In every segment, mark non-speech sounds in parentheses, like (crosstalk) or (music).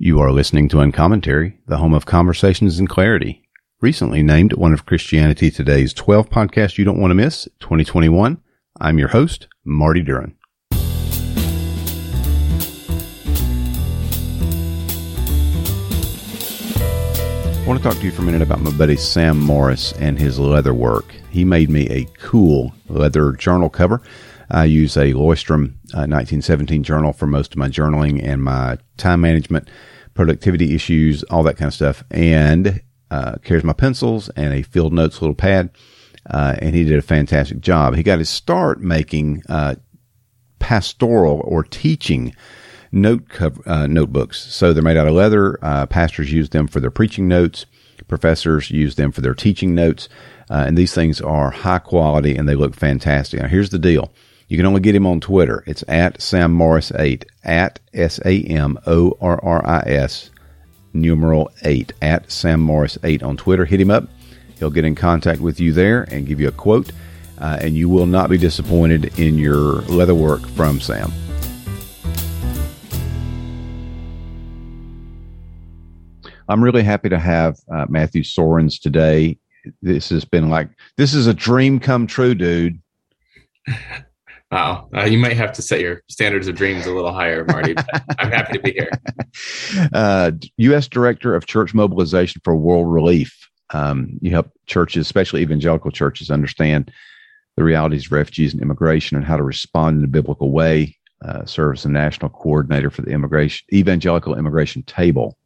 You are listening to Uncommentary, the home of conversations and clarity. Recently named one of Christianity Today's 12 podcasts you don't want to miss, 2021. I'm your host, Marty Duren. I want to talk to you for a minute about my buddy Sam Morris and his leather work. He made me a cool leather journal cover. I use a Leuchtturm uh, 1917 journal for most of my journaling and my time management, productivity issues, all that kind of stuff. And uh, carries my pencils and a field notes little pad. Uh, and he did a fantastic job. He got his start making uh, pastoral or teaching note cover, uh, notebooks. So they're made out of leather. Uh, pastors use them for their preaching notes. Professors use them for their teaching notes. Uh, and these things are high quality and they look fantastic. Now, here's the deal. You can only get him on Twitter. It's at Sam Morris 8, at S A M O R R I S, numeral 8, at Sam Morris 8 on Twitter. Hit him up. He'll get in contact with you there and give you a quote. Uh, and you will not be disappointed in your leather work from Sam. I'm really happy to have uh, Matthew Soerens today. This has been like, this is a dream come true, dude. (laughs) Wow. Uh, you might have to set your standards of dreams a little higher, Marty. I'm happy to be here. (laughs) Uh, U.S. Director of Church Mobilization for World Relief. Um, you help churches, especially evangelical churches, understand the realities of refugees and immigration and how to respond in a biblical way. Uh, serve as a national coordinator for the immigration evangelical immigration table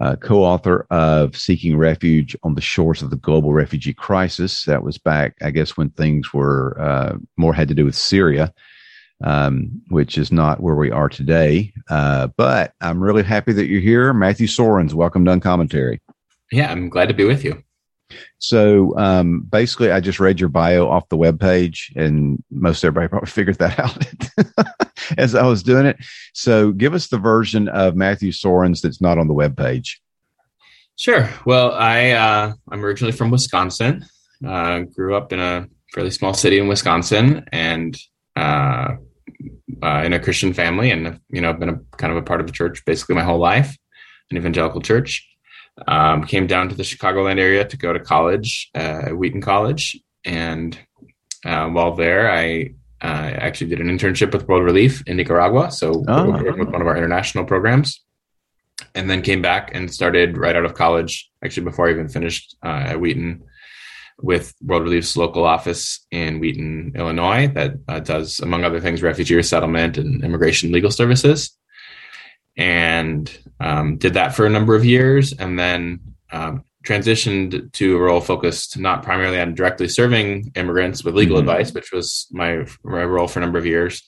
uh, co-author of Seeking Refuge on the Shores of the Global Refugee Crisis. That was back, I guess, when things were uh, more had to do with Syria, um, which is not where we are today. Uh, but I'm really happy that you're here, Matthew Soerens. Welcome to Uncommentary. Yeah, I'm glad to be with you. So um, basically, I just read your bio off the web page, and most everybody (laughs) probably figured that out (laughs) as I was doing it. So give us the version of Matthew Soerens that's not on the web page. Sure. Well, I uh, I'm originally from Wisconsin. Uh, grew up in a fairly small city in Wisconsin, and uh, uh in a Christian family, and you know, been a kind of a part of the church basically my whole life, an evangelical church. Um, came down to the Chicagoland area to go to college uh, at Wheaton College, and uh, while there, I uh, actually did an internship with World Relief in Nicaragua, so oh. with one of our international programs, and then came back and started right out of college. Actually, before I even finished uh, at Wheaton, with World Relief's local office in Wheaton, Illinois, that uh, does, among other things, refugee resettlement and immigration legal services and um, did that for a number of years and then um, transitioned to a role focused not primarily on directly serving immigrants with legal mm-hmm. advice, which was my, my role for a number of years,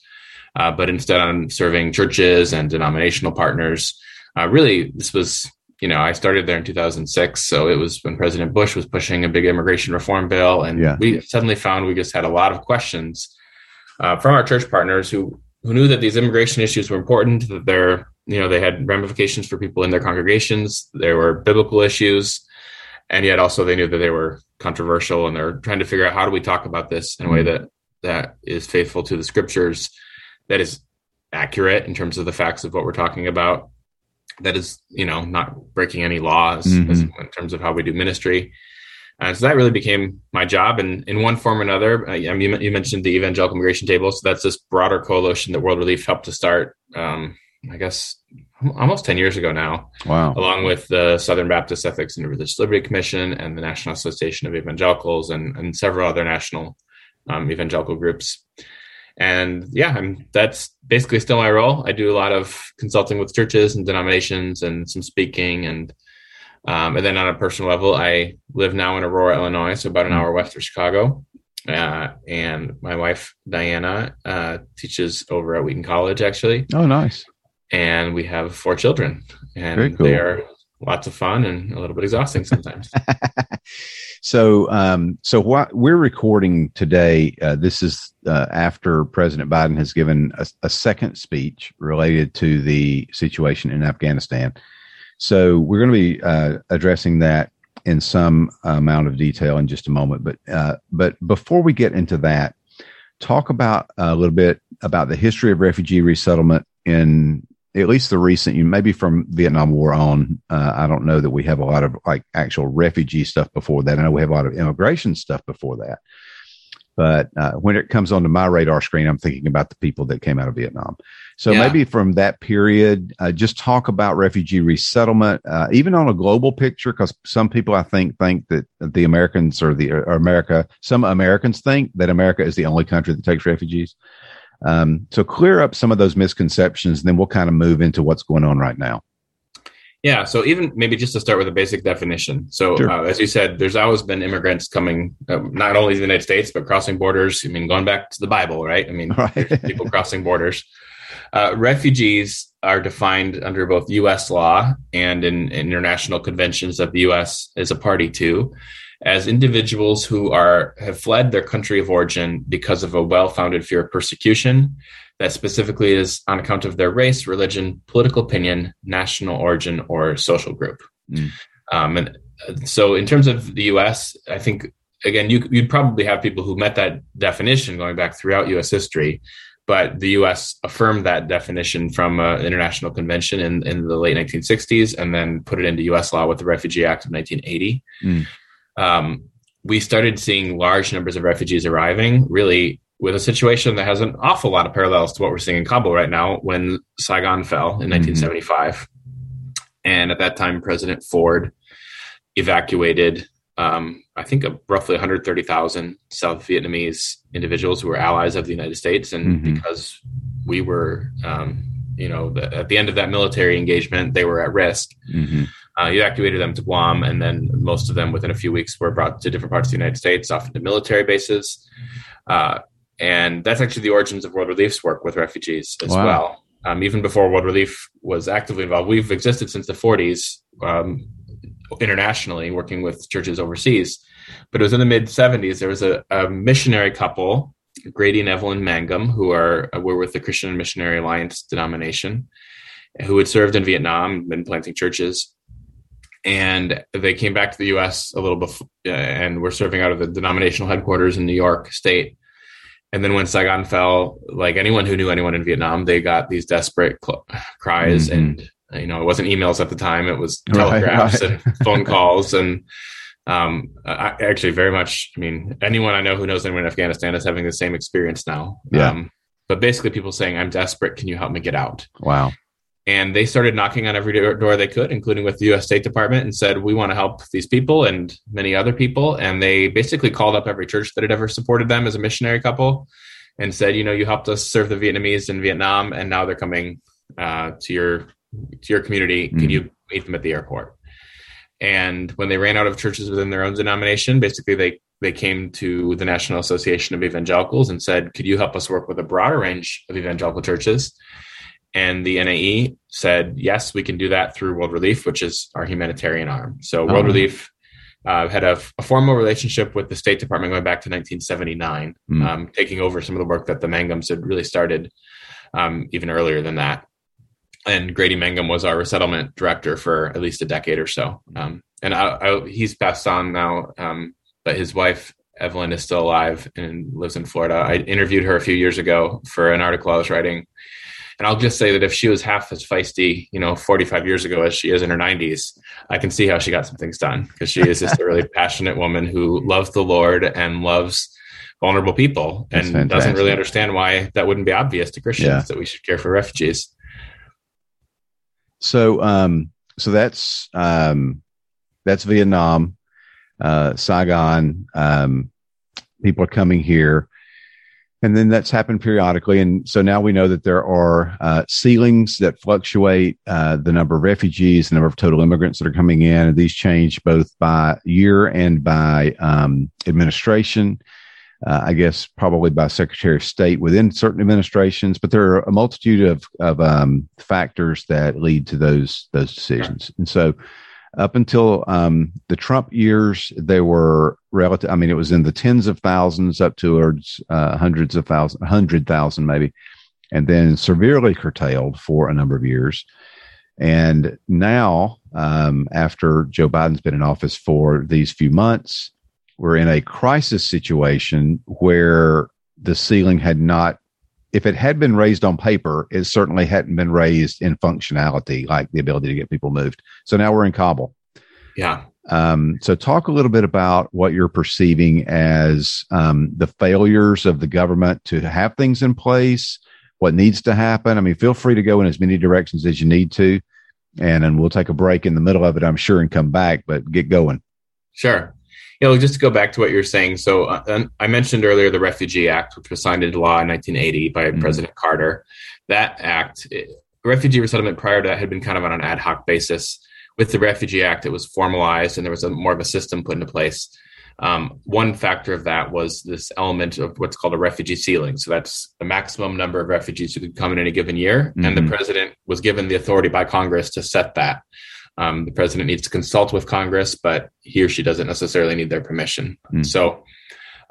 uh, but instead on serving churches and denominational partners. Uh, really, this was, you know, I started there in 2006. So it was when President Bush was pushing a big immigration reform bill. And yeah. we suddenly found we just had a lot of questions uh, from our church partners who, who knew that these immigration issues were important, that they're you know they had ramifications for people in their congregations. There were biblical issues. And yet also they knew that they were controversial and they're trying to figure out how do we talk about this in a way mm-hmm. that that is faithful to the scriptures that is accurate in terms of the facts of what we're talking about that is you know not breaking any laws mm-hmm. in terms of how we do ministry. And so that really became my job and in one form or another. Uh, mean, you mentioned the evangelical immigration table. So that's this broader coalition that world relief helped to start um, I guess almost 10 years ago now. Wow. Along with the Southern Baptist Ethics and Religious Liberty Commission and the National Association of Evangelicals and, and several other national um, evangelical groups. And yeah, I'm, that's basically still my role. I do a lot of consulting with churches and denominations and some speaking. And, um, and then on a personal level, I live now in Aurora, Illinois, so about an hour west of Chicago. Uh, and my wife Diana uh, teaches over at Wheaton College, actually. Oh, nice and we have four children, and cool. they are lots of fun and a little bit exhausting sometimes. (laughs) so, um, so what we're recording today, uh, this is uh, after President Biden has given a, a, second speech related to the situation in Afghanistan. So, we're going to be uh, addressing that in some amount of detail in just a moment. But, uh, but before we get into that, talk about a little bit about the history of refugee resettlement in at least the recent, you maybe from Vietnam War on. Uh, I don't know that we have a lot of like actual refugee stuff before that. I know we have a lot of immigration stuff before that. But uh, when it comes onto my radar screen, I'm thinking about the people that came out of Vietnam. So yeah. maybe from that period, uh, just talk about refugee resettlement, uh, even on a global picture, because some people I think think that the Americans or the or America, some Americans think that America is the only country that takes refugees. Um, so clear up some of those misconceptions, and then we'll kind of move into what's going on right now. Yeah. So even maybe just to start with a basic definition. So sure. uh, as you said, there's always been immigrants coming, uh, not only to the United States but crossing borders. I mean, going back to the Bible, right? I mean, (laughs) right. people crossing borders. Uh, refugees are defined under both U.S. law and in, in international conventions that the U.S. is a party to as individuals who are have fled their country of origin because of a well-founded fear of persecution that specifically is on account of their race, religion, political opinion, national origin, or social group. Mm. Um, and so, in terms of the U.S., I think again you, would probably have people who met that definition going back throughout U.S. history, but the U.S. affirmed that definition from an international convention in, in the late 1960s, and then put it into U.S. law with the Refugee Act of 1980. Mm um, we started seeing large numbers of refugees arriving, really with a situation that has an awful lot of parallels to what we're seeing in Kabul right now when Saigon fell in mm-hmm. 1975. And at that time, President Ford evacuated, um, I think, roughly 130,000 South Vietnamese individuals who were allies of the United States. And mm-hmm. because we were, um, you know, the, at the end of that military engagement, they were at risk. Mm-hmm uh, evacuated them to Guam, and then most of them, within a few weeks, were brought to different parts of the United States, often to military bases. Uh, and that's actually the origins of World Relief's work with refugees as wow. well. Um, even before World Relief was actively involved, we've existed since the 40s um, internationally, working with churches overseas. But it was in the mid 70s. There was a, a, missionary couple, Grady and Evelyn Mangham, who are were with the Christian Missionary Alliance denomination, who had served in Vietnam, been planting churches, and they came back to the U.S. a little before, uh, and were serving out of the denominational headquarters in New York State. And then when Saigon fell, like anyone who knew anyone in Vietnam, they got these desperate cl- cries, mm-hmm. and you know, it wasn't emails at the time; it was telegraphs right, right. and phone calls, and um, I, actually, very much. I mean, anyone I know who knows anyone in Afghanistan is having the same experience now. Yeah. Um, but basically, people saying, "I'm desperate. Can you help me get out?" Wow and they started knocking on every door they could including with the us state department and said we want to help these people and many other people. And they basically called up every church that had ever supported them as a missionary couple and said you know you helped us serve the vietnamese in vietnam and now they're coming uh, to your to your community. Mm-hmm. can you meet them at the airport? And when they ran out of churches within their own denomination basically they they came to the national association of evangelicals and said could you help us work with a broader range of evangelical churches and the NAE said, yes, we can do that through World Relief, which is our humanitarian arm. So World oh. Relief uh, had a, a, formal relationship with the State Department going back to 1979, mm. um, taking over some of the work that the Manghams had really started um, even earlier than that. And Grady Mangham was our resettlement director for at least a decade or so. Um, and I, I, he's passed on now, um, but his wife, Evelyn, is still alive and lives in Florida. I interviewed her a few years ago for an article I was writing and I'll just say that if she was half as feisty, you know, 45 years ago as she is in her 90s, I can see how she got some things done because she is just a really (laughs) passionate woman who loves the Lord and loves vulnerable people and doesn't really understand why that wouldn't be obvious to Christians yeah. that we should care for refugees. So, um, so that's um, that's Vietnam, uh, Saigon. Um, people are coming here and then that's happened periodically. And so now we know that there are uh, ceilings that fluctuate uh, the number of refugees, the number of total immigrants that are coming in, and these change both by year and by um, administration. Uh, I guess probably by Secretary of State within certain administrations, but there are a multitude of of um, factors that lead to those those decisions. And so, up until um, the Trump years, they were relative. I mean, it was in the tens of thousands up towards uh, hundreds of thousands, hundred thousand maybe, and then severely curtailed for a number of years. And now, um, after Joe Biden's been in office for these few months, we're in a crisis situation where the ceiling had not if it had been raised on paper, it certainly hadn't been raised in functionality, like the ability to get people moved. So now we're in Kabul. Yeah. Um, so talk a little bit about what you're perceiving as um, the failures of the government to have things in place, what needs to happen. I mean, feel free to go in as many directions as you need to, and then we'll take a break in the middle of it, I'm sure, and come back. But get going. Sure you know, just to go back to what you're saying. So uh, I mentioned earlier the Refugee Act, which was signed into law in 1980 by mm-hmm. President Carter. That act, it, refugee resettlement prior to that had been kind of on an ad hoc basis. With the Refugee Act, it was formalized and there was a more of a system put into place. Um, one factor of that was this element of what's called a refugee ceiling. So that's the maximum number of refugees who could come in any given year. Mm-hmm. And the mm-hmm. president was given the authority by Congress to set that. Um, the president needs to consult with Congress, but he or she doesn't necessarily need their permission. Mm. So,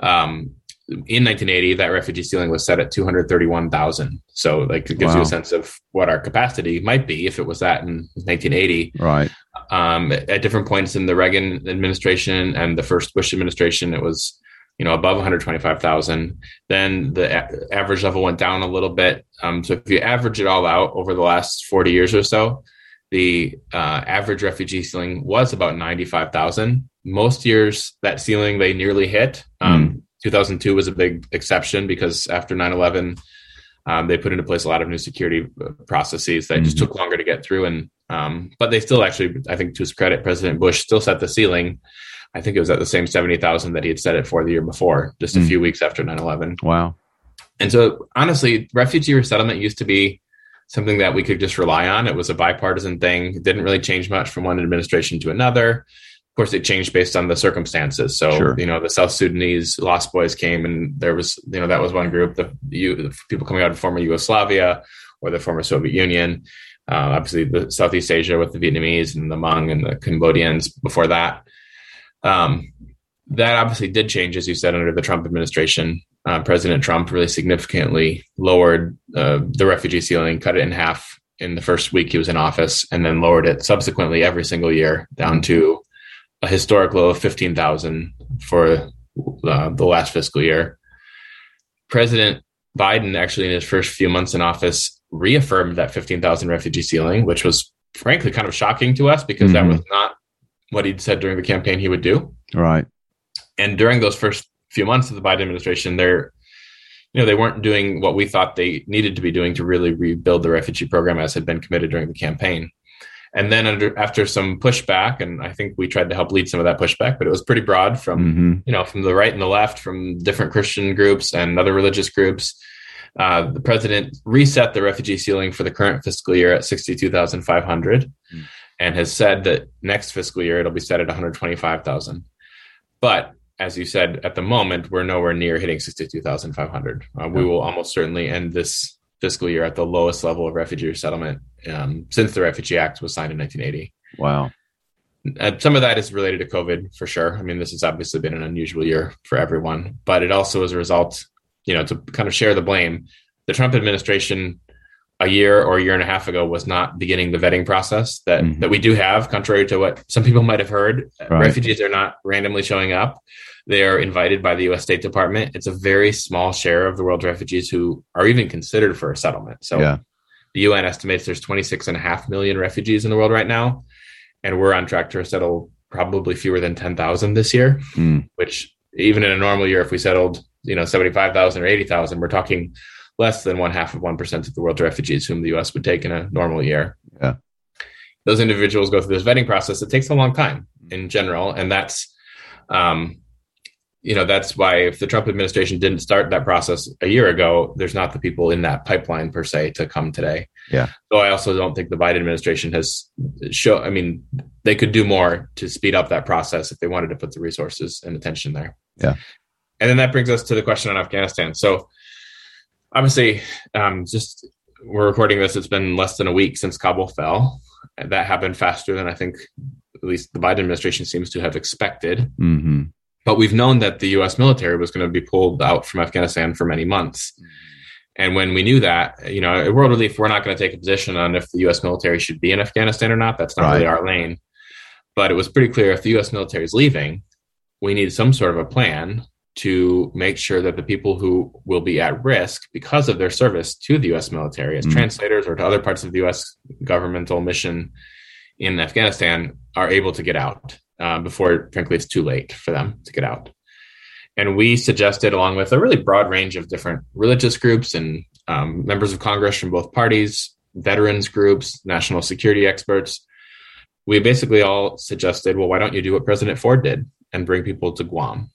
um, in 1980, that refugee ceiling was set at 231,000. So, like, it gives wow. you a sense of what our capacity might be if it was that in 1980. Right. Um, at different points in the Reagan administration and the first Bush administration, it was you know above 125,000. Then the a- average level went down a little bit. Um, so if you average it all out over the last 40 years or so, the uh, average refugee ceiling was about 95,000. Most years that ceiling they nearly hit. Um, mm. 2002 was a big exception because after 9 11, um, they put into place a lot of new security uh, processes that mm-hmm. just took longer to get through. And um, but they still actually, I think, to his credit, President Bush still set the ceiling. I think it was at the same 70,000 that he had set it for the year before, just a mm. few weeks after 9 11. Wow. And so, honestly, refugee resettlement used to be something that we could just rely on. It was a bipartisan thing. It didn't really change much from one administration to another. Of course, it changed based on the circumstances. So, sure. you know, the South Sudanese Lost Boys came, and there was, you know, that was one group. The, the people coming out of former Yugoslavia or the former Soviet Union. Uh, obviously, the Southeast Asia with the Vietnamese and the Hmong and the Cambodians before that. Um, that obviously did change, as you said, under the Trump administration uh, President Trump really significantly lowered uh, the refugee ceiling, cut it in half in the first week he was in office, and then lowered it subsequently every single year down to a historic low of 15,000 for uh, the last fiscal year. President Biden, actually, in his first few months in office, reaffirmed that 15,000 refugee ceiling, which was frankly kind of shocking to us because mm-hmm. that was not what he'd said during the campaign he would do. Right. And during those first few months of the Biden administration, they're you know they weren't doing what we thought they needed to be doing to really rebuild the refugee program as had been committed during the campaign. And then under, after some pushback, and I think we tried to help lead some of that pushback, but it was pretty broad from mm-hmm. you know from the right and the left, from different Christian groups and other religious groups. Uh, the president reset the refugee ceiling for the current fiscal year at sixty-two thousand five hundred, mm. and has said that next fiscal year it'll be set at one hundred twenty-five thousand. But as you said, at the moment, we're nowhere near hitting 62,500. Uh, we will almost certainly end this fiscal year at the lowest level of refugee resettlement um, since the Refugee Act was signed in 1980. Wow. Uh, some of that is related to COVID for sure. I mean, this has obviously been an unusual year for everyone, but it also is a result, you know, to kind of share the blame. The Trump administration a year or a year and a half ago was not beginning the vetting process that, mm-hmm. that we do have, contrary to what some people might have heard. Right. Refugees are not randomly showing up. They are invited by the U.S. State Department. It's a very small share of the world's refugees who are even considered for a settlement. So yeah. the UN estimates there's 26 and a half million refugees in the world right now, and we're on track to settle probably fewer than 10,000 this year, mm. which even in a normal year, if we settled, you know, 75,000 or 80,000, we're talking less than one half of 1% of the world's refugees whom the US would take in a normal year. Yeah. Those individuals go through this vetting process. It takes a long time in general. And that's, um, you know that's why if the Trump administration didn't start that process a year ago, there's not the people in that pipeline per se to come today. Yeah. So I also don't think the Biden administration has show. I mean, they could do more to speed up that process if they wanted to put the resources and attention there. Yeah. And then that brings us to the question on Afghanistan. So obviously, um, just we're recording this. It's been less than a week since Kabul fell. That happened faster than I think at least the Biden administration seems to have expected. Mm-hmm. But we've known that the US military was going to be pulled out from Afghanistan for many months. And when we knew that, you know, at World Relief, we're not going to take a position on if the US military should be in Afghanistan or not. That's not right. really our lane. But it was pretty clear if the US military is leaving, we need some sort of a plan to make sure that the people who will be at risk because of their service to the U.S. military as mm. translators or to other parts of the U.S. governmental mission in Afghanistan are able to get out uh, before, frankly, it's too late for them to get out. And we suggested, along with a really broad range of different religious groups and um, members of Congress from both parties, veterans groups, national security experts, we basically all suggested, well, why don't you do what President Ford did and bring people to Guam?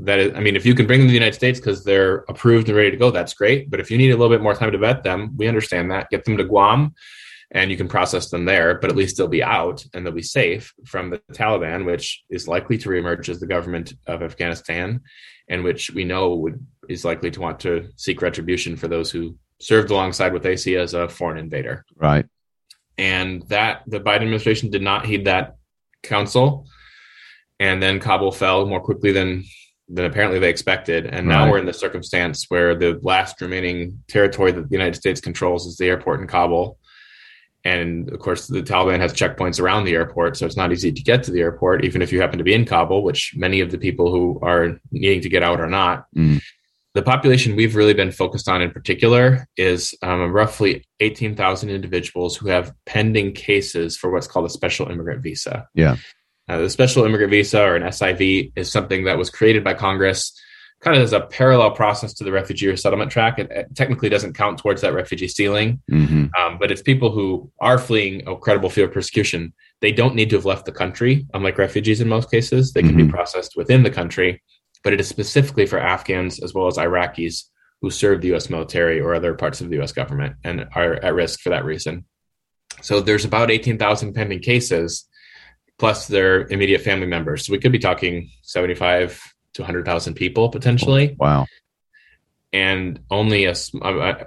That is, I mean, if you can bring them to the United States because they're approved and ready to go, that's great. But if you need a little bit more time to vet them, we understand that. Get them to Guam and you can process them there, but at least they'll be out and they'll be safe from the Taliban, which is likely to reemerge as the government of Afghanistan, and which we know would is likely to want to seek retribution for those who served alongside what they see as a foreign invader. Right. And that the Biden administration did not heed that counsel. And then Kabul fell more quickly than than apparently they expected. And now right. we're in the circumstance where the last remaining territory that the United States controls is the airport in Kabul. And of course, the Taliban has checkpoints around the airport, so it's not easy to get to the airport, even if you happen to be in Kabul, which many of the people who are needing to get out are not. Mm. The population we've really been focused on in particular is um, roughly 18,000 individuals who have pending cases for what's called a special immigrant visa. Yeah. Uh, the special immigrant visa or an SIV is something that was created by Congress kind of as a parallel process to the refugee resettlement track. It, it technically doesn't count towards that refugee ceiling, mm-hmm. um, but it's people who are fleeing a credible fear of persecution. They don't need to have left the country, unlike refugees in most cases. They can mm-hmm. be processed within the country, but it is specifically for Afghans as well as Iraqis who serve the U.S. military or other parts of the U.S. government and are at risk for that reason. So there's about 18,000 pending cases, plus their immediate family members. So we could be talking 75 to 100,000 people potentially. Wow. And only a,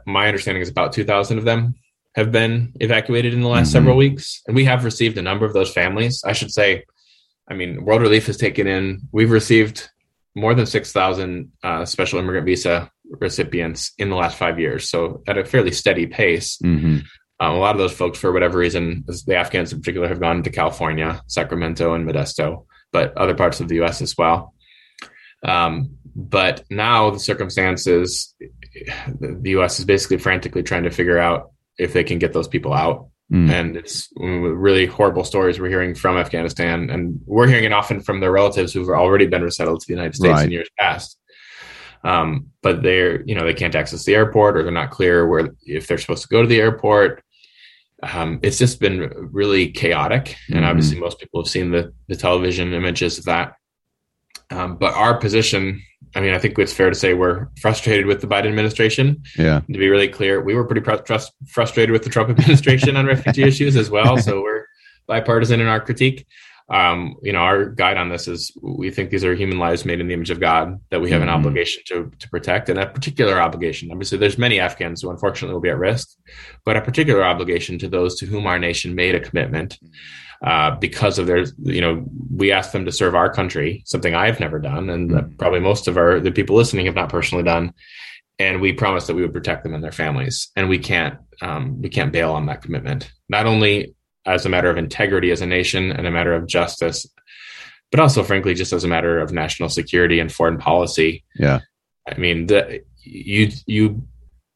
my understanding is about 2,000 of them have been evacuated in the last mm-hmm. several weeks. And we have received a number of those families. I should say, I mean, World Relief has taken in, we've received more than 6,000 uh, special immigrant visa recipients in the last five years. So at a fairly steady pace. Mm-hmm. Um, a lot of those folks, for whatever reason, the Afghans in particular, have gone to California, Sacramento, and Modesto, but other parts of the U.S. as well. Um, but now the circumstances, the U.S. is basically frantically trying to figure out if they can get those people out. Mm. And it's really horrible stories we're hearing from Afghanistan, and we're hearing it often from their relatives who've already been resettled to the United States right. in years past. Um, but they're, you know, they can't access the airport, or they're not clear where if they're supposed to go to the airport. Um, it's just been really chaotic, and mm-hmm. obviously most people have seen the the television images of that. Um, but our position, I mean, I think it's fair to say we're frustrated with the Biden administration. Yeah. To be really clear, we were pretty pr- frustrated with the Trump administration on (laughs) refugee issues as well. So we're bipartisan in our critique. Um, you know, our guide on this is we think these are human lives made in the image of God that we have mm-hmm. an obligation to to protect, and a particular obligation. Obviously, there's many Afghans who unfortunately will be at risk, but a particular obligation to those to whom our nation made a commitment uh, because of their, you know, we asked them to serve our country, something I've never done, and mm-hmm. probably most of our the people listening have not personally done. And we promised that we would protect them and their families, and we can't um, we can't bail on that commitment. Not only as a matter of integrity as a nation and a matter of justice, but also, frankly, just as a matter of national security and foreign policy. Yeah, I mean, the, you you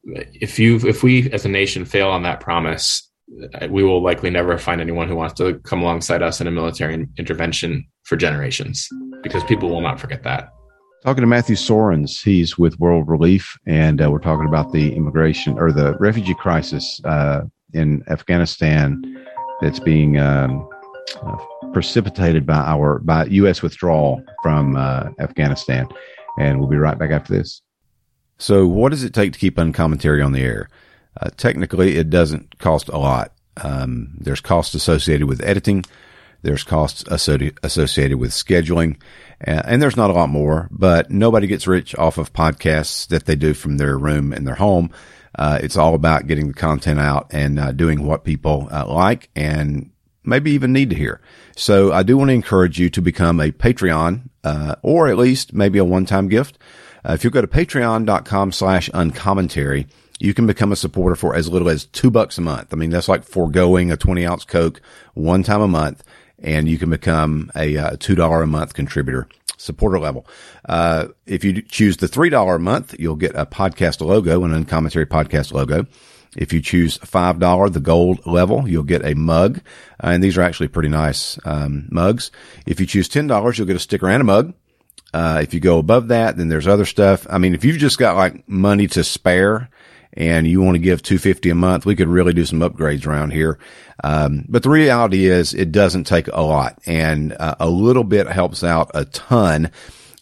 if you if we as a nation fail on that promise, we will likely never find anyone who wants to come alongside us in a military intervention for generations because people will not forget that. Talking to Matthew Soerens, he's with World Relief, and uh, we're talking about the immigration or the refugee crisis uh, in Afghanistan that's being um, uh, precipitated by our by U.S. withdrawal from uh, Afghanistan. And we'll be right back after this. So, what does it take to keep uncommentary on the air? Uh, technically, it doesn't cost a lot. Um, there's costs associated with editing. There's costs associated with scheduling, and there's not a lot more. But nobody gets rich off of podcasts that they do from their room in their home. Uh, it's all about getting the content out and uh, doing what people uh, like and maybe even need to hear. So I do want to encourage you to become a Patreon, uh, or at least maybe a one-time gift. Uh, if you go to patreon.com slash uncommentary, you can become a supporter for as little as two bucks a month. I mean, that's like foregoing a 20 ounce Coke one time a month and you can become a uh, $2 a month contributor. supporter level. Uh, if you choose the $3 a month, you'll get a podcast logo and uncommentary podcast logo. If you choose $5, the gold level, you'll get a mug. Uh, and these are actually pretty nice, um, mugs. If you choose $10, you'll get a sticker and a mug. Uh, if you go above that, then there's other stuff. I mean, if you've just got like money to spare and you want to give 250 a month, we could really do some upgrades around here. Um, but the reality is it doesn't take a lot and uh, a little bit helps out a ton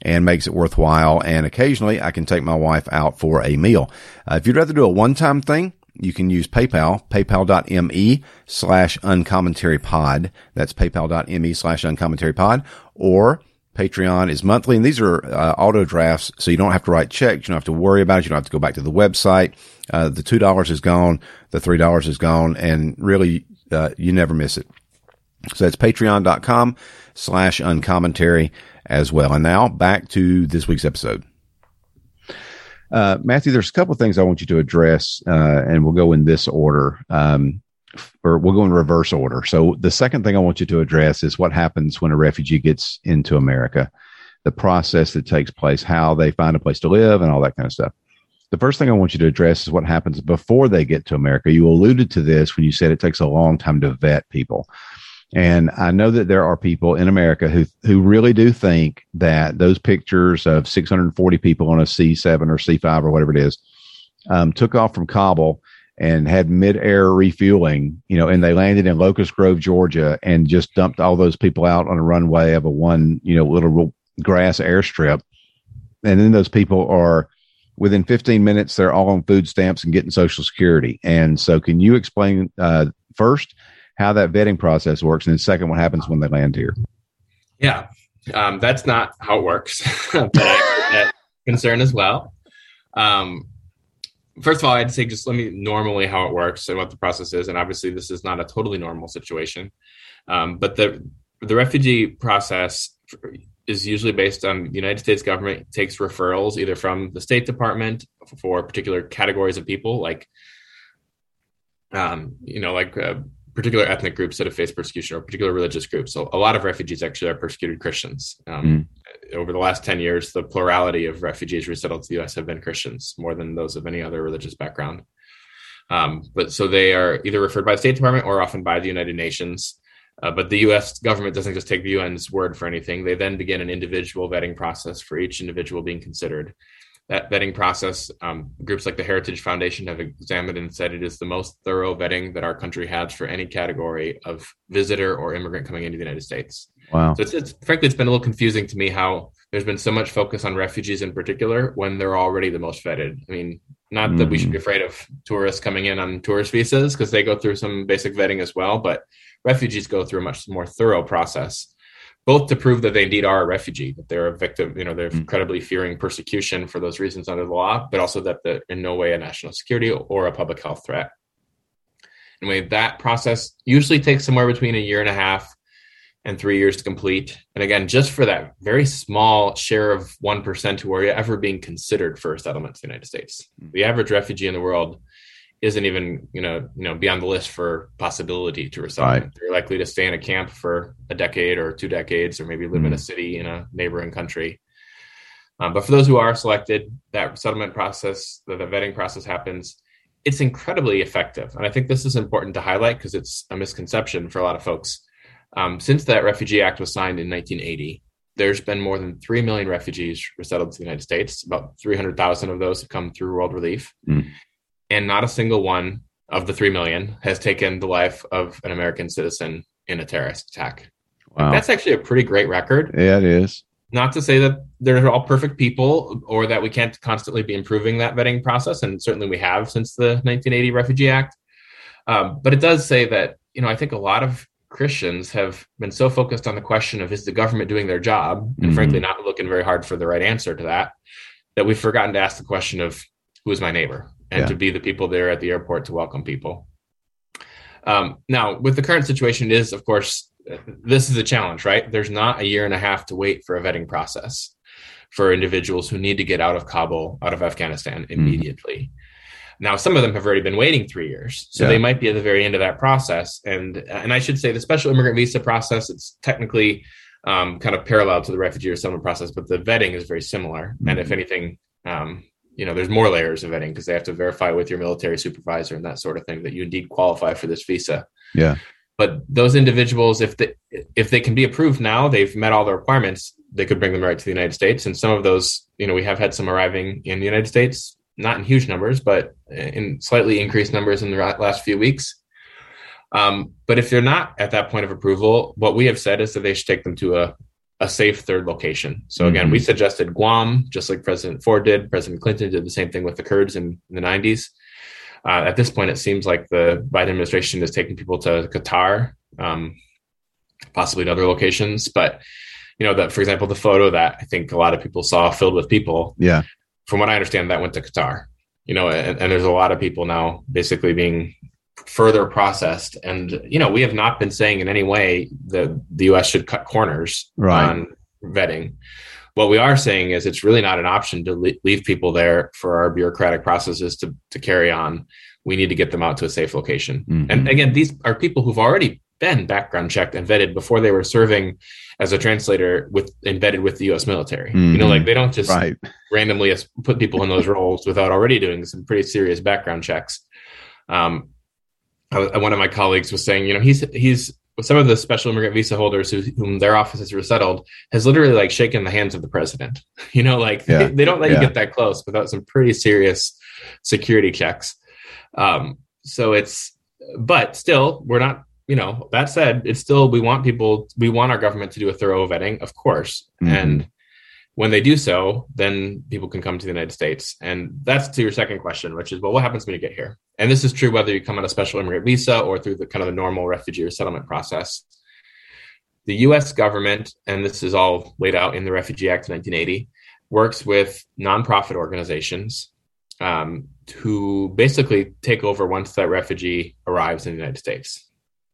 and makes it worthwhile. And occasionally I can take my wife out for a meal. Uh, if you'd rather do a one time thing, you can use PayPal, paypal.me slash uncommentary pod. That's paypal.me slash uncommentary pod or Patreon is monthly, and these are uh, auto drafts, so you don't have to write checks. You don't have to worry about it. You don't have to go back to the website. Uh, the two dollars is gone, the three dollars is gone, and really, uh, you never miss it. So that's patreon.com slash uncommentary as well. And now back to this week's episode. Uh, Matthew, there's a couple things I want you to address, uh, and we'll go in this order. Um, or we'll go in reverse order. So the second thing I want you to address is what happens when a refugee gets into America, the process that takes place, how they find a place to live, and all that kind of stuff. The first thing I want you to address is what happens before they get to America. You alluded to this when you said it takes a long time to vet people. And I know that there are people in America who who really do think that those pictures of 640 people on a C7 or C5 or whatever it is um, took off from Kabul and had mid-air refueling, you know, and they landed in Locust Grove, Georgia, and just dumped all those people out on a runway of a one, you know, little grass airstrip. And then those people are within 15 minutes, they're all on food stamps and getting Social Security. And so, can you explain uh, first how that vetting process works, and then second, what happens when they land here? Yeah, um, that's not how it works. (laughs) but I concern as well. Um, first of all, I'd say just let me normally how it works and what the process is. And obviously, this is not a totally normal situation. Um, but the the refugee process is usually based on the United States government takes referrals either from the State Department for particular categories of people, like um, you know, like uh, particular ethnic groups that have faced persecution or particular religious groups. So a lot of refugees actually are persecuted Christians. Um, mm. Over the last 10 years, the plurality of refugees resettled to the US have been Christians more than those of any other religious background. Um, but so they are either referred by the State Department or often by the United Nations. Uh, but the US government doesn't just take the UN's word for anything. They then begin an individual vetting process for each individual being considered that vetting process, um, groups like the Heritage Foundation have examined and said it is the most thorough vetting that our country has for any category of visitor or immigrant coming into the United States. Wow. So it's, it's frankly, it's been a little confusing to me how there's been so much focus on refugees in particular when they're already the most vetted. I mean, not mm. that we should be mm. afraid of tourists coming in on tourist visas because they go through some basic vetting as well, but refugees go through a much more thorough process both to prove that they indeed are a refugee, that they're a victim, you know, they're mm. incredibly fearing persecution for those reasons under the law, but also that they're in no way a national security or a public health threat. Anyway, that process usually takes somewhere between a year and a half and three years to complete. And again, just for that very small share of 1% who are ever being considered for a settlement to the United States. Mm. The average refugee in the world isn't even you know you know beyond the list for possibility to resettlement. Right. They're likely to stay in a camp for a decade or two decades, or maybe live mm. in a mm. city in a neighboring country. Um, but for those who are selected, that settlement process, the, the vetting process happens. It's incredibly effective, and I think this is important to highlight because it's a misconception for a lot of folks. Um, since that Refugee Act was signed in 1980, there's been more than 3 million refugees resettled to the United States. About 300,000 of those have come through World Relief. Mm and not a single one of the 3 million has taken the life of an American citizen in a terrorist attack. Wow. That's actually a pretty great record. Yeah, it is. Not to say that they're all perfect people or that we can't constantly be improving that vetting process. And certainly we have since the 1980 Refugee Act. Um, but it does say that, you know, I think a lot of Christians have been so focused on the question of is the government doing their job, and mm-hmm. frankly, not looking very hard for the right answer to that, that we've forgotten to ask the question of who is my neighbor? And yeah. to be the people there at the airport to welcome people. Um, now, with the current situation, is of course this is a challenge, right? There's not a year and a half to wait for a vetting process for individuals who need to get out of Kabul, out of Afghanistan mm-hmm. immediately. Mm. Now, some of them have already been waiting three years, so yeah. they might be at the very end of that process. And and I should say the special immigrant visa process. It's technically um, kind of parallel to the refugee resettlement process, but the vetting is very similar. Mm-hmm. And if anything, um, you know, there's more layers of vetting because they have to verify with your military supervisor and that sort of thing that you indeed qualify for this visa. Yeah. But those individuals, if they if they can be approved now, they've met all the requirements. They could bring them right to the United States. And some of those, you know, we have had some arriving in the United States, not in huge numbers, but in slightly increased numbers in the last few weeks. Um, but if they're not at that point of approval, what we have said is that they should take them to a, a safe third location. So again, mm-hmm. we suggested Guam, just like President Ford did. President Clinton did the same thing with the Kurds in, in the 90s. Uh, at this point, it seems like the Biden administration is taking people to Qatar, um, possibly to other locations. But you know that, for example, the photo that I think a lot of people saw filled with people. Yeah. From what I understand, that went to Qatar. You know, and, and there's a lot of people now basically being further processed. And you know, we have not been saying in any way that the U.S. should cut corners right. on vetting. What we are saying is it's really not an option to leave people there for our bureaucratic processes to to carry on. We need to get them out to a safe location. Mm-hmm. And again, these are people who've already been background checked and vetted before they were serving as a translator with embedded with the U.S. military. Mm-hmm. You know, like mm-hmm. they don't just right. randomly put people in those roles without already doing some pretty serious background checks. Um, one of my colleagues was saying, you know, he's he's some of the special immigrant visa holders who, whom their offices resettled has literally like shaken the hands of the president. (laughs) You know, like yeah. they, they, don't let yeah. you get that close without some pretty serious security checks. Um, so it's, but still, we're not. You know, that said, it's still we want people, we want our government to do a thorough vetting, of course, mm-hmm. and when they do so, then people can come to the United States. And that's to your second question, which is, well, what happens when you get here? And this is true whether you come on a special immigrant visa or through the kind of the normal refugee resettlement process. The US government, and this is all laid out in the Refugee Act of 1980, works with nonprofit organizations um, basically take over once that refugee arrives in the United States.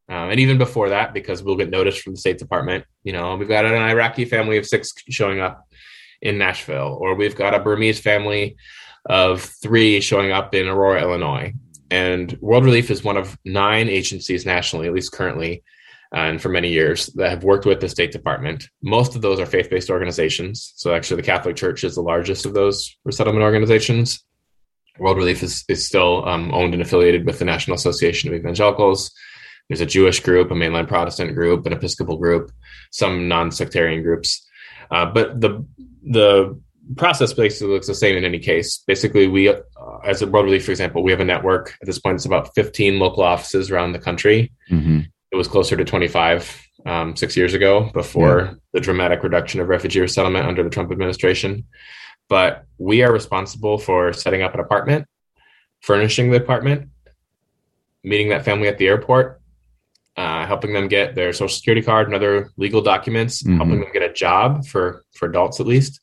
Um, and even before that, because we'll get notice from the State Department, you know, we've got an Iraqi family of six showing up in Nashville, or we've got a Burmese family of three showing up in Aurora, Illinois. And World Relief is one of nine agencies nationally, at least currently, and for many years, that have worked with the State Department. Most of those are faith based organizations. So, actually, the Catholic Church is the largest of those resettlement organizations. World Relief is, is still um, owned and affiliated with the National Association of Evangelicals. There's a Jewish group, a mainline Protestant group, an Episcopal group, some non sectarian groups. Uh, but the the process basically looks the same in any case. Basically, we, uh, as a World Relief, for example, we have a network. At this point, it's about 15 local offices around the country. Mm-hmm. It was closer to 25 um, six years ago before yeah. the dramatic reduction of refugee resettlement under the Trump administration. But we are responsible for setting up an apartment, furnishing the apartment, meeting that family at the airport, uh, helping them get their social security card and other legal documents, mm-hmm. helping them get a job for for adults at least.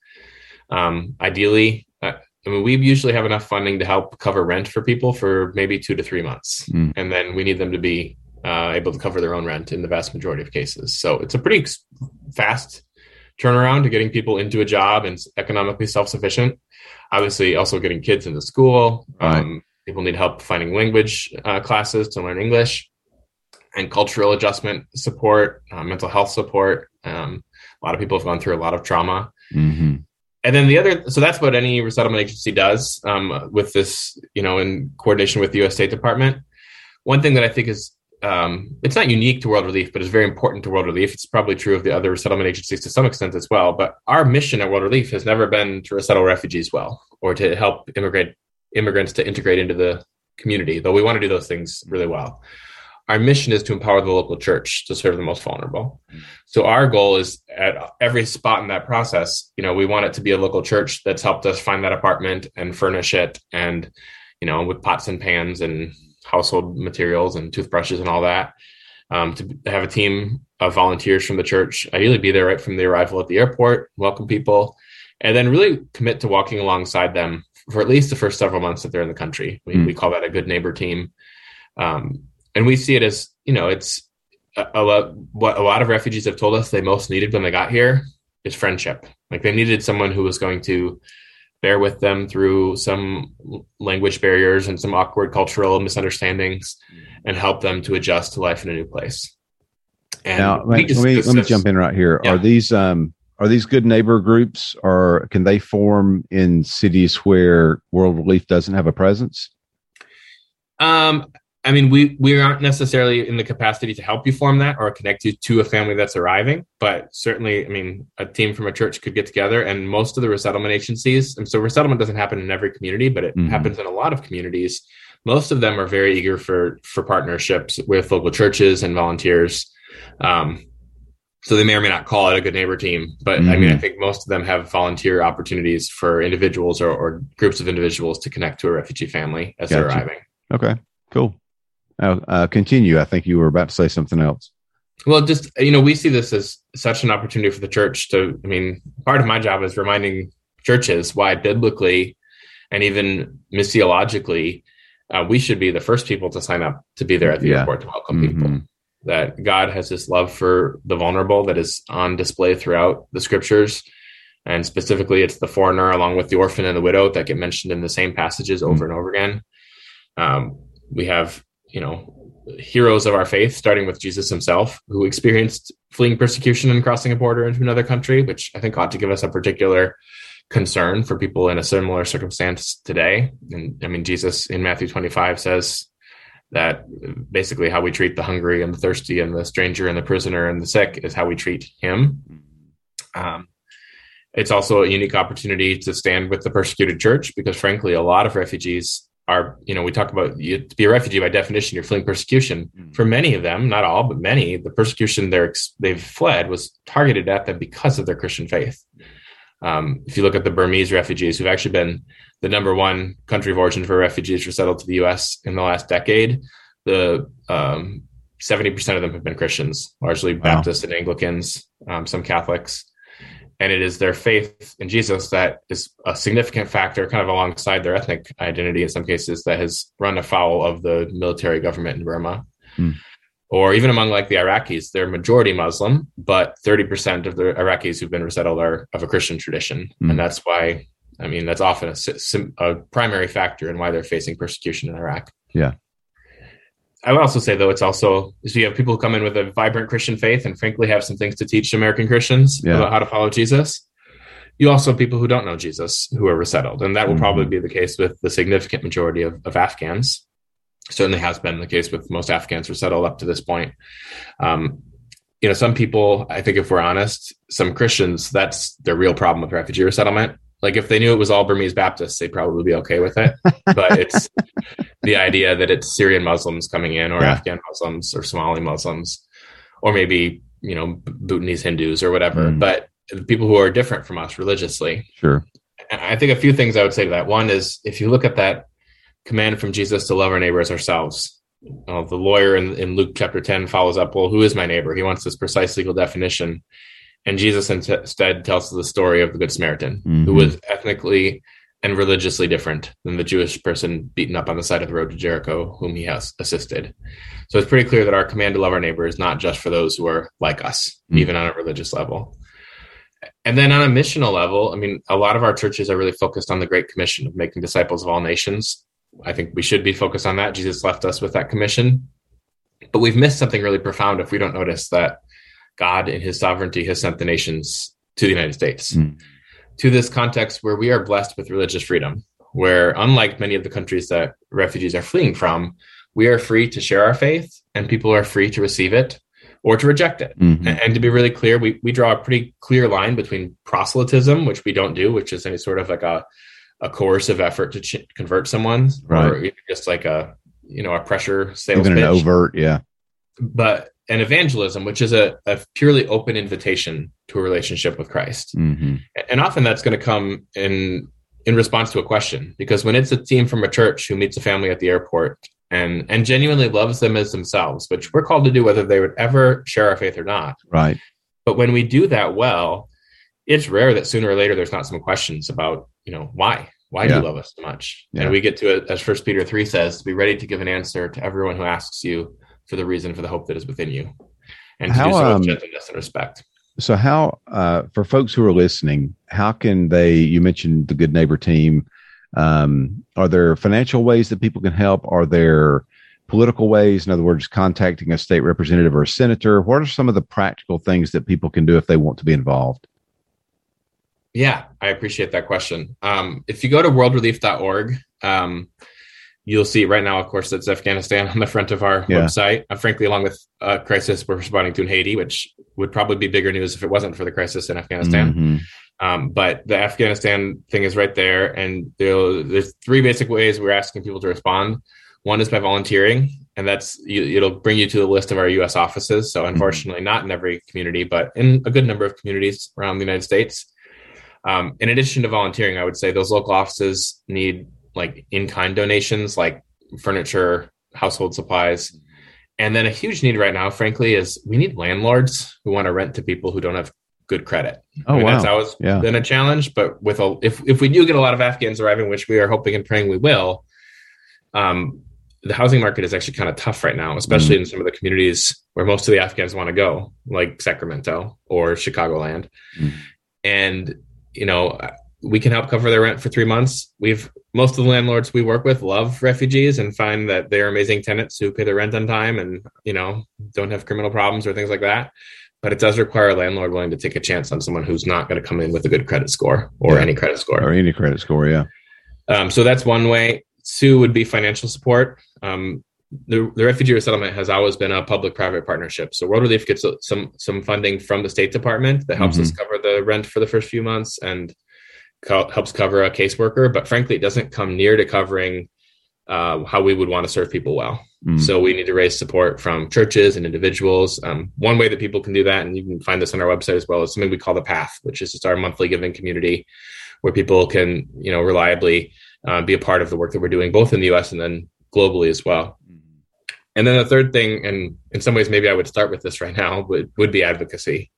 Um, ideally, uh, I mean, we usually have enough funding to help cover rent for people for maybe two to three months, mm. and then we need them to be uh, able to cover their own rent in the vast majority of cases. So it's a pretty fast turnaround to getting people into a job and economically self sufficient. Obviously, also getting kids into school. Right. Um, people need help finding language uh, classes to learn English and cultural adjustment support, uh, mental health support. Um, a lot of people have gone through a lot of trauma. Mm-hmm. And then the other, so that's what any resettlement agency does um, with this, you know, in coordination with the U.S. State Department. One thing that I think is, um, it's not unique to World Relief, but it's very important to World Relief. It's probably true of the other resettlement agencies to some extent as well. But our mission at World Relief has never been to resettle refugees well or to help immigrate immigrants to integrate into the community, though we want to do those things really well our mission is to empower the local church to serve the most vulnerable. So our goal is at every spot in that process, you know, we want it to be a local church that's helped us find that apartment and furnish it and, you know, with pots and pans and household materials and toothbrushes and all that. Um, to have a team of volunteers from the church, ideally be there right from the arrival at the airport, welcome people, and then really commit to walking alongside them for at least the first several months that they're in the country. We, mm. we call that a good neighbor team. Um, and we see it as you know it's a, a lot what a lot of refugees have told us they most needed when they got here is friendship like they needed someone who was going to bear with them through some language barriers and some awkward cultural misunderstandings and help them to adjust to life in a new place And now, let, let me let me jump in right here. Yeah. Are these um are these good neighbor groups, or can they form in cities where World Relief doesn't have a presence? Um, I mean, we we aren't necessarily in the capacity to help you form that or connect you to a family that's arriving, but certainly, I mean, a team from a church could get together, and most of the resettlement agencies. And so, resettlement doesn't happen in every community, but it mm-hmm. happens in a lot of communities. Most of them are very eager for for partnerships with local churches and volunteers. Um, so they may or may not call it a good neighbor team, but mm-hmm. I mean, I mm-hmm. think most of them have volunteer opportunities for individuals or, or groups of individuals to connect to a refugee family as gotcha. they're arriving. Okay, cool. Uh, uh, continue. I think you were about to say something else. Well, just you know, we see this as such an opportunity for the church to. I mean, part of my job is reminding churches why biblically and even missiologically, uh, we should be the first people to sign up to be there at the yeah. airport to welcome mm-hmm. people that God has this love for the vulnerable that is on display throughout the scriptures. And specifically, it's the foreigner along with the orphan and the widow that get mentioned in the same passages over mm-hmm. and over again. Um, we have, you know, heroes of our faith, starting with Jesus himself, who experienced fleeing persecution and crossing a border into another country, which I think ought to give us a particular concern for people in a similar circumstance today. And I mean, Jesus in Matthew 25 says, that basically how we treat the hungry and the thirsty and the stranger and the prisoner and the sick is how we treat him. Um, it's also a unique opportunity to stand with the persecuted church because, frankly, a lot of refugees are, you know, we talk about you, to be a refugee by definition, you're fleeing persecution. Mm-hmm. For many of them, not all, but many, the persecution they're, they've fled was targeted at them because of their Christian faith. Um, if you look at the Burmese refugees who've actually been the number one country of origin for refugees resettled to the U.S. in the last decade, the um, 70% of them have been Christians, largely wow. Baptists and Anglicans, um, some Catholics. And it is their faith in Jesus that is a significant factor, kind of alongside their ethnic identity in some cases, that has run afoul of the military government in Burma. Hmm. Or even among like the Iraqis, they're majority Muslim, but 30% of the Iraqis who've been resettled are of a Christian tradition. Hmm. And that's why I mean, that's often a, a, primary factor in why they're facing persecution in Iraq. Yeah. I would also say, though, it's also so you have people who come in with a vibrant Christian faith and frankly have some things to teach American Christians yeah. about how to follow Jesus. You also have people who don't know Jesus who are resettled. And that will mm-hmm. probably be the case with the significant majority of, of, Afghans. Certainly has been the case with most Afghans resettled up to this point. Um, you know, some people, I think if we're honest, some Christians, that's their real problem with refugee resettlement like if they knew it was all Burmese Baptists, they'd probably be okay with it. but it's (laughs) the idea that it's Syrian Muslims coming in, or yeah. Afghan Muslims, or Somali Muslims, or maybe you know Bhutanese Hindus or whatever. Mm. But people who are different from us religiously. Sure. And I think a few things I would say to that. One is if you look at that command from Jesus to love our neighbors ourselves. Uh, the lawyer in, in Luke chapter 10 follows up, well, who is my neighbor? He wants this precise legal definition. And Jesus instead tells the story of the Good Samaritan, mm-hmm. who was ethnically and religiously different than the Jewish person beaten up on the side of the road to Jericho, whom he has assisted. So it's pretty clear that our command to love our neighbor is not just for those who are like us, mm-hmm. even on a religious level. And then on a missional level, I mean, a lot of our churches are really focused on the Great Commission of making disciples of all nations. I think we should be focused on that. Jesus left us with that commission. But we've missed something really profound if we don't notice that God, in his sovereignty, has sent the nations to the United States, mm. to this context where we are blessed with religious freedom, where, unlike many of the countries that refugees are fleeing from, we are free to share our faith and people are free to receive it or to reject it. Mm-hmm. And, and, to be really clear, we, we draw a pretty clear line between proselytism, which we don't do, which is any sort of like a, a coercive effort to ch- convert someone, right. or just like a you know a pressure sales even pitch. an overt, yeah. But and evangelism, which is a, a, purely open invitation to a relationship with Christ. Mm-hmm. And often that's going to come in in response to a question, because when it's a team from a church who meets a family at the airport and and genuinely loves them as themselves, which we're called to do whether they would ever share our faith or not. Right. But when we do that well, it's rare that sooner or later there's not some questions about, you know, why? Why yeah. do you love us so much? Yeah. And we get to it as First Peter three says, to be ready to give an answer to everyone who asks you for the reason for the hope that is within you, and to how, do so with um, gentleness and respect. So, how uh, for folks who are listening, how can they? You mentioned the Good Neighbor team. Um, are there financial ways that people can help? Are there political ways? In other words, contacting a state representative or a senator. What are some of the practical things that people can do if they want to be involved? Yeah, I appreciate that question. Um, if you go to worldrelief.org, um, you'll see right now, of course, that's Afghanistan (laughs) on the front of our yeah. website. Uh, frankly, along with a crisis we're responding to in Haiti, which would probably be bigger news if it wasn't for the crisis in Afghanistan. Mm-hmm. Um, but the Afghanistan thing is right there, and there's three basic ways we're asking people to respond. One is by volunteering, and that's you, it'll bring you to the list of our U.S. offices. So, mm-hmm. unfortunately, mm-hmm. not in every community, but in a good number of communities around the United States. Um, in addition to volunteering, I would say those local offices need like in-kind donations, like furniture, household supplies, and then a huge need right now, frankly, is we need landlords who want to rent to people who don't have good credit. Oh, I mean, wow. That's always yeah. been a challenge. But with a, if if we do get a lot of Afghans arriving, which we are hoping and praying we will, um, the housing market is actually kind of tough right now, especially mm. in some of the communities where most of the Afghans want to go, like Sacramento or Chicagoland. Mm. And you know, we can help cover their rent for three months. We've most of the landlords we work with love refugees and find that they're amazing tenants who pay their rent on time and you know don't have criminal problems or things like that but it does require a landlord willing to take a chance on someone who's not going to come in with a good credit score or yeah. any credit score or any credit score. Yeah. Um, so that's one way. Two would be financial support. Um, the, the refugee resettlement has always been a public-private partnership. So World Relief gets some some funding from the State Department that helps mm-hmm. us cover the rent for the first few months and co- helps cover a caseworker. But frankly, it doesn't come near to covering uh, how we would want to serve people well. Mm. So we need to raise support from churches and individuals. Um, one way that people can do that, and you can find this on our website as well, is something we call the Path, which is just our monthly giving community, where people can, you know, reliably uh, be a part of the work that we're doing, both in the U.S. and then globally as well. Mm. And then the third thing, and in some ways, maybe I would start with this right now, would would be advocacy.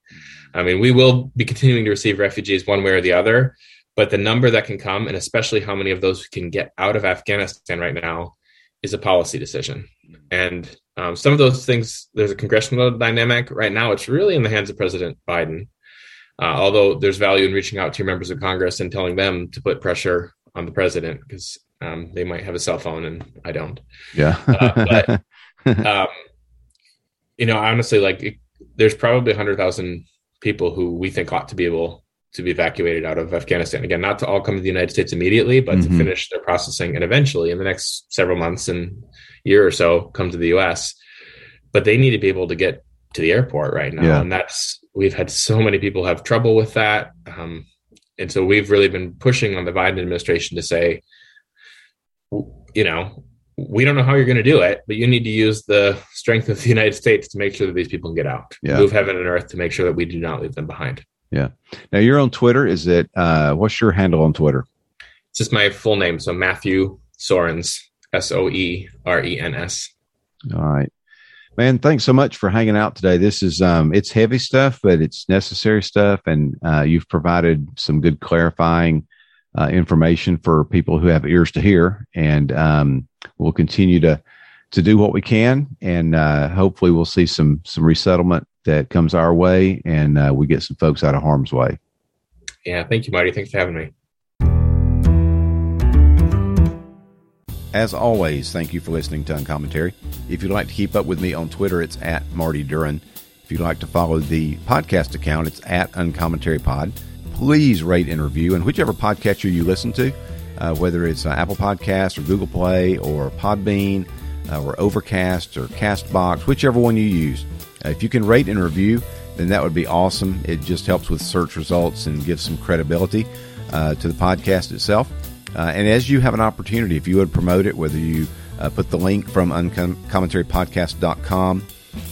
I mean, we will be continuing to receive refugees one way or the other, but the number that can come, and especially how many of those can get out of Afghanistan right now, is a policy decision. And um, some of those things, there's a congressional dynamic right now. It's really in the hands of President Biden. Uh, although there's value in reaching out to your members of Congress and telling them to put pressure on the president because um, they might have a cell phone and I don't. Yeah. uh, but, um, you know, honestly, like it, there's probably 100,000 people who we think ought to be able to be evacuated out of Afghanistan. Again, not to all come to the United States immediately, but mm-hmm. to finish their processing and eventually in the next several months and year or so come to the US. But they need to be able to get to the airport right now. Yeah. And that's, we've had so many people have trouble with that. Um, and so we've really been pushing on the Biden administration to say, you know, we don't know how you're going to do it, but you need to use the strength of the United States to make sure that these people can get out. Yeah. Move heaven and earth to make sure that we do not leave them behind. Yeah. Now you're on Twitter. Is it uh, what's your handle on Twitter? It's just my full name. So Matthew Soerens, S O E R E N S. All right. Man, thanks so much for hanging out today. This is um it's heavy stuff, but it's necessary stuff, and uh, you've provided some good clarifying uh, information for people who have ears to hear, and um, we'll continue to to do what we can, and uh, hopefully we'll see some some resettlement that comes our way and uh, we get some folks out of harm's way. Yeah, thank you, Marty. Thanks for having me. As always, thank you for listening to Uncommentary. If you'd like to keep up with me on Twitter, it's at Marty Duren. If you'd like to follow the podcast account, it's at Uncommentary Pod. Please rate and review, and whichever podcatcher you listen to, uh, whether it's uh, Apple Podcasts or Google Play or Podbean uh, or Overcast or Castbox, whichever one you use uh, if you can rate and review, then that would be awesome. It just helps with search results and gives some credibility uh, to the podcast itself. Uh, and as you have an opportunity, if you would promote it, whether you uh, put the link from uncommentarypodcast.com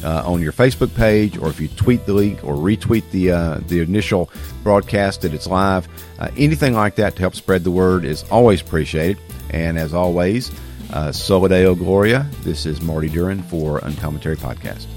uh, on your Facebook page, or if you tweet the link or retweet the uh, the initial broadcast that it's live, uh, anything like that to help spread the word is always appreciated. And as always, uh, Soli Deo Gloria. This is Marty Duren for Uncommentary Podcast.